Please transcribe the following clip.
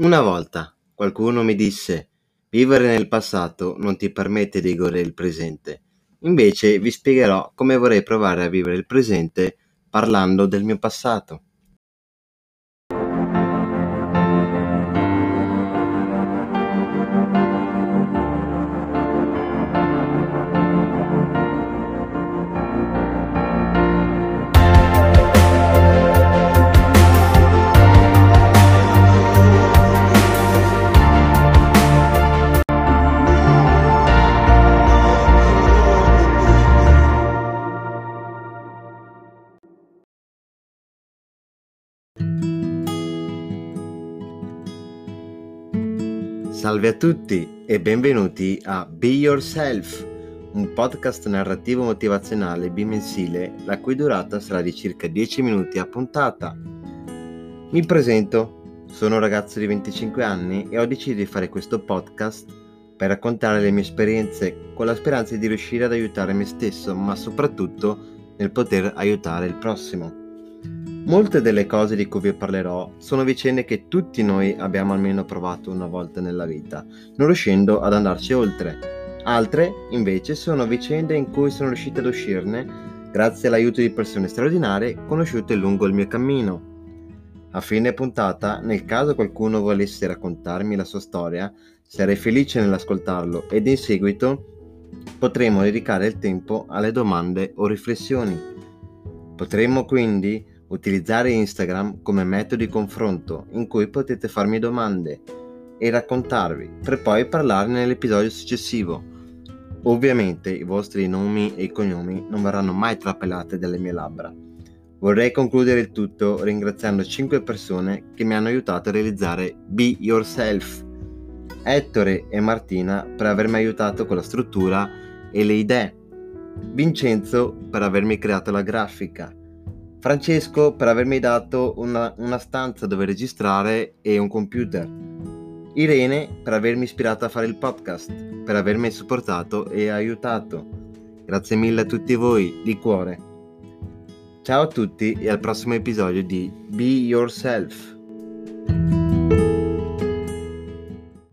Una volta qualcuno mi disse vivere nel passato non ti permette di godere il presente. Invece vi spiegherò come vorrei provare a vivere il presente parlando del mio passato. Salve a tutti e benvenuti a Be Yourself, un podcast narrativo motivazionale bimensile la cui durata sarà di circa 10 minuti a puntata. Mi presento, sono un ragazzo di 25 anni e ho deciso di fare questo podcast per raccontare le mie esperienze con la speranza di riuscire ad aiutare me stesso, ma soprattutto nel poter aiutare il prossimo. Molte delle cose di cui vi parlerò sono vicende che tutti noi abbiamo almeno provato una volta nella vita, non riuscendo ad andarci oltre. Altre, invece, sono vicende in cui sono riuscito ad uscirne grazie all'aiuto di persone straordinarie conosciute lungo il mio cammino. A fine puntata, nel caso qualcuno volesse raccontarmi la sua storia, sarei felice nell'ascoltarlo ed in seguito potremo dedicare il tempo alle domande o riflessioni. Potremmo quindi Utilizzare Instagram come metodo di confronto in cui potete farmi domande e raccontarvi per poi parlarne nell'episodio successivo. Ovviamente i vostri nomi e cognomi non verranno mai trappelati dalle mie labbra. Vorrei concludere il tutto ringraziando 5 persone che mi hanno aiutato a realizzare Be Yourself. Ettore e Martina per avermi aiutato con la struttura e le idee. Vincenzo per avermi creato la grafica. Francesco per avermi dato una, una stanza dove registrare e un computer. Irene per avermi ispirato a fare il podcast, per avermi supportato e aiutato. Grazie mille a tutti voi, di cuore. Ciao a tutti e al prossimo episodio di Be Yourself.